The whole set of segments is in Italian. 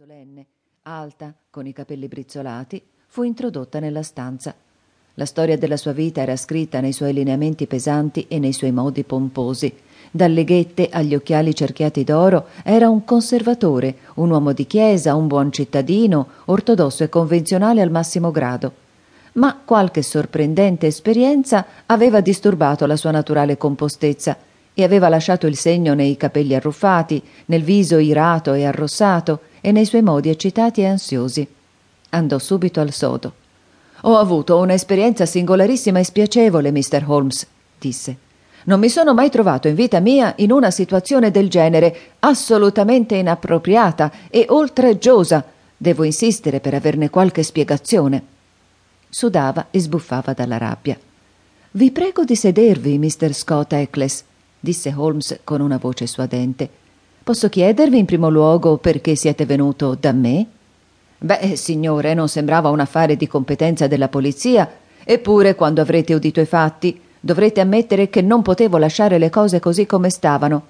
solenne, alta, con i capelli brizzolati, fu introdotta nella stanza. La storia della sua vita era scritta nei suoi lineamenti pesanti e nei suoi modi pomposi. Dalle ghette agli occhiali cerchiati d'oro era un conservatore, un uomo di chiesa, un buon cittadino, ortodosso e convenzionale al massimo grado. Ma qualche sorprendente esperienza aveva disturbato la sua naturale compostezza e aveva lasciato il segno nei capelli arruffati, nel viso irato e arrossato e nei suoi modi eccitati e ansiosi. Andò subito al sodo. Ho avuto un'esperienza singolarissima e spiacevole, Mr. Holmes, disse. Non mi sono mai trovato in vita mia in una situazione del genere, assolutamente inappropriata e oltraggiosa. Devo insistere per averne qualche spiegazione. Sudava e sbuffava dalla rabbia. Vi prego di sedervi, Mr. Scott Eccles, disse Holmes con una voce suadente. Posso chiedervi in primo luogo perché siete venuto da me? Beh, signore, non sembrava un affare di competenza della polizia, eppure quando avrete udito i fatti dovrete ammettere che non potevo lasciare le cose così come stavano.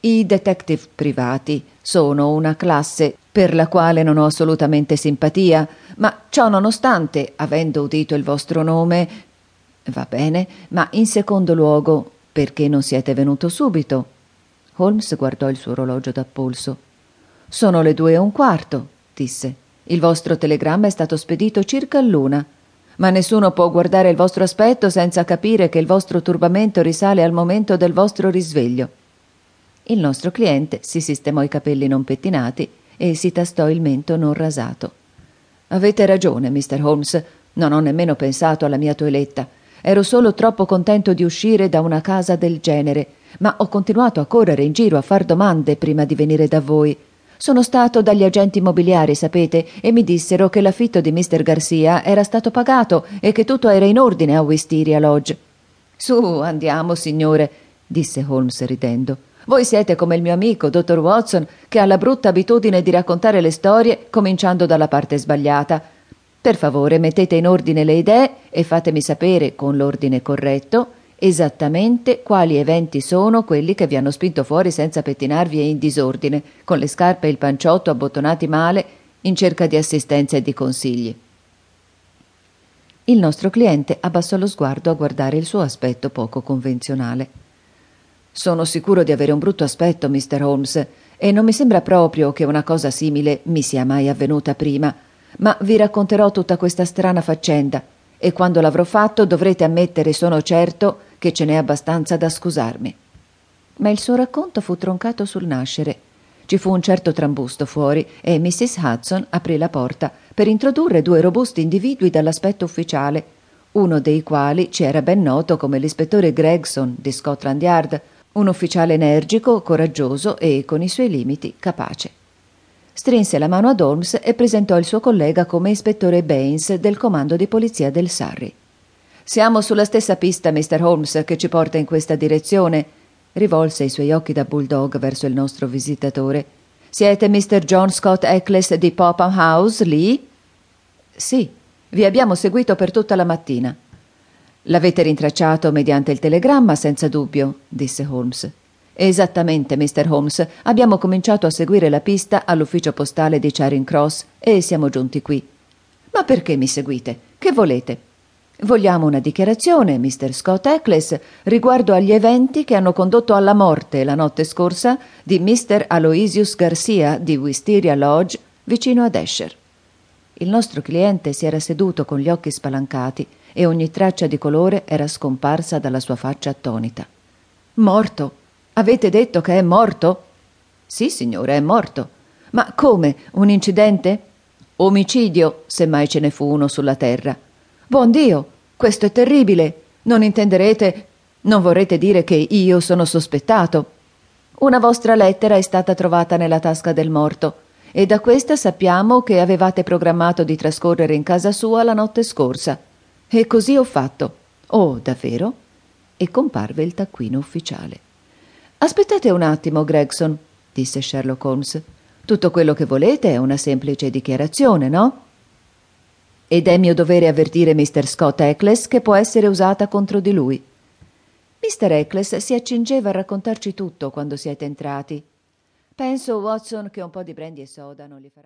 I detective privati sono una classe per la quale non ho assolutamente simpatia, ma ciò nonostante, avendo udito il vostro nome. Va bene, ma in secondo luogo perché non siete venuto subito? Holmes guardò il suo orologio da polso. Sono le due e un quarto, disse. Il vostro telegramma è stato spedito circa all'una. Ma nessuno può guardare il vostro aspetto senza capire che il vostro turbamento risale al momento del vostro risveglio. Il nostro cliente si sistemò i capelli non pettinati e si tastò il mento non rasato. Avete ragione, Mr. Holmes. Non ho nemmeno pensato alla mia toeletta. Ero solo troppo contento di uscire da una casa del genere, ma ho continuato a correre in giro a far domande prima di venire da voi. Sono stato dagli agenti immobiliari, sapete, e mi dissero che l'affitto di Mr. Garcia era stato pagato e che tutto era in ordine a Wisteria Lodge. Su, andiamo, signore, disse Holmes ridendo. Voi siete come il mio amico, dottor Watson, che ha la brutta abitudine di raccontare le storie cominciando dalla parte sbagliata. Per favore mettete in ordine le idee e fatemi sapere, con l'ordine corretto, esattamente quali eventi sono quelli che vi hanno spinto fuori senza pettinarvi e in disordine, con le scarpe e il panciotto abbottonati male, in cerca di assistenza e di consigli. Il nostro cliente abbassò lo sguardo a guardare il suo aspetto poco convenzionale. Sono sicuro di avere un brutto aspetto, Mr. Holmes, e non mi sembra proprio che una cosa simile mi sia mai avvenuta prima ma vi racconterò tutta questa strana faccenda e quando l'avrò fatto dovrete ammettere, sono certo, che ce n'è abbastanza da scusarmi. Ma il suo racconto fu troncato sul nascere. Ci fu un certo trambusto fuori e Mrs. Hudson aprì la porta per introdurre due robusti individui dall'aspetto ufficiale, uno dei quali ci era ben noto come l'ispettore Gregson di Scotland Yard, un ufficiale energico, coraggioso e, con i suoi limiti, capace. Strinse la mano ad Holmes e presentò il suo collega come ispettore Baines del comando di polizia del Surrey. Siamo sulla stessa pista, Mr. Holmes, che ci porta in questa direzione. Rivolse i suoi occhi da bulldog verso il nostro visitatore. Siete Mr. John Scott Eccles di Popham House, lì? Sì, vi abbiamo seguito per tutta la mattina. L'avete rintracciato mediante il telegramma, senza dubbio, disse Holmes. Esattamente, Mr. Holmes. Abbiamo cominciato a seguire la pista all'ufficio postale di Charing Cross e siamo giunti qui. Ma perché mi seguite? Che volete? Vogliamo una dichiarazione, Mr. Scott Eccles, riguardo agli eventi che hanno condotto alla morte la notte scorsa di Mr. Aloysius Garcia di Wisteria Lodge, vicino ad Esher. Il nostro cliente si era seduto con gli occhi spalancati e ogni traccia di colore era scomparsa dalla sua faccia attonita. Morto! Avete detto che è morto? Sì, signore, è morto. Ma come? Un incidente? Omicidio, se mai ce ne fu uno sulla terra. Buon Dio, questo è terribile. Non intenderete, non vorrete dire che io sono sospettato. Una vostra lettera è stata trovata nella tasca del morto e da questa sappiamo che avevate programmato di trascorrere in casa sua la notte scorsa. E così ho fatto. Oh, davvero? E comparve il taccuino ufficiale. Aspettate un attimo, Gregson, disse Sherlock Holmes. Tutto quello che volete è una semplice dichiarazione, no? Ed è mio dovere avvertire Mr. Scott Eccles che può essere usata contro di lui. Mr. Eccles si accingeva a raccontarci tutto quando siete entrati. Penso, Watson, che un po' di brandy e soda non gli farà.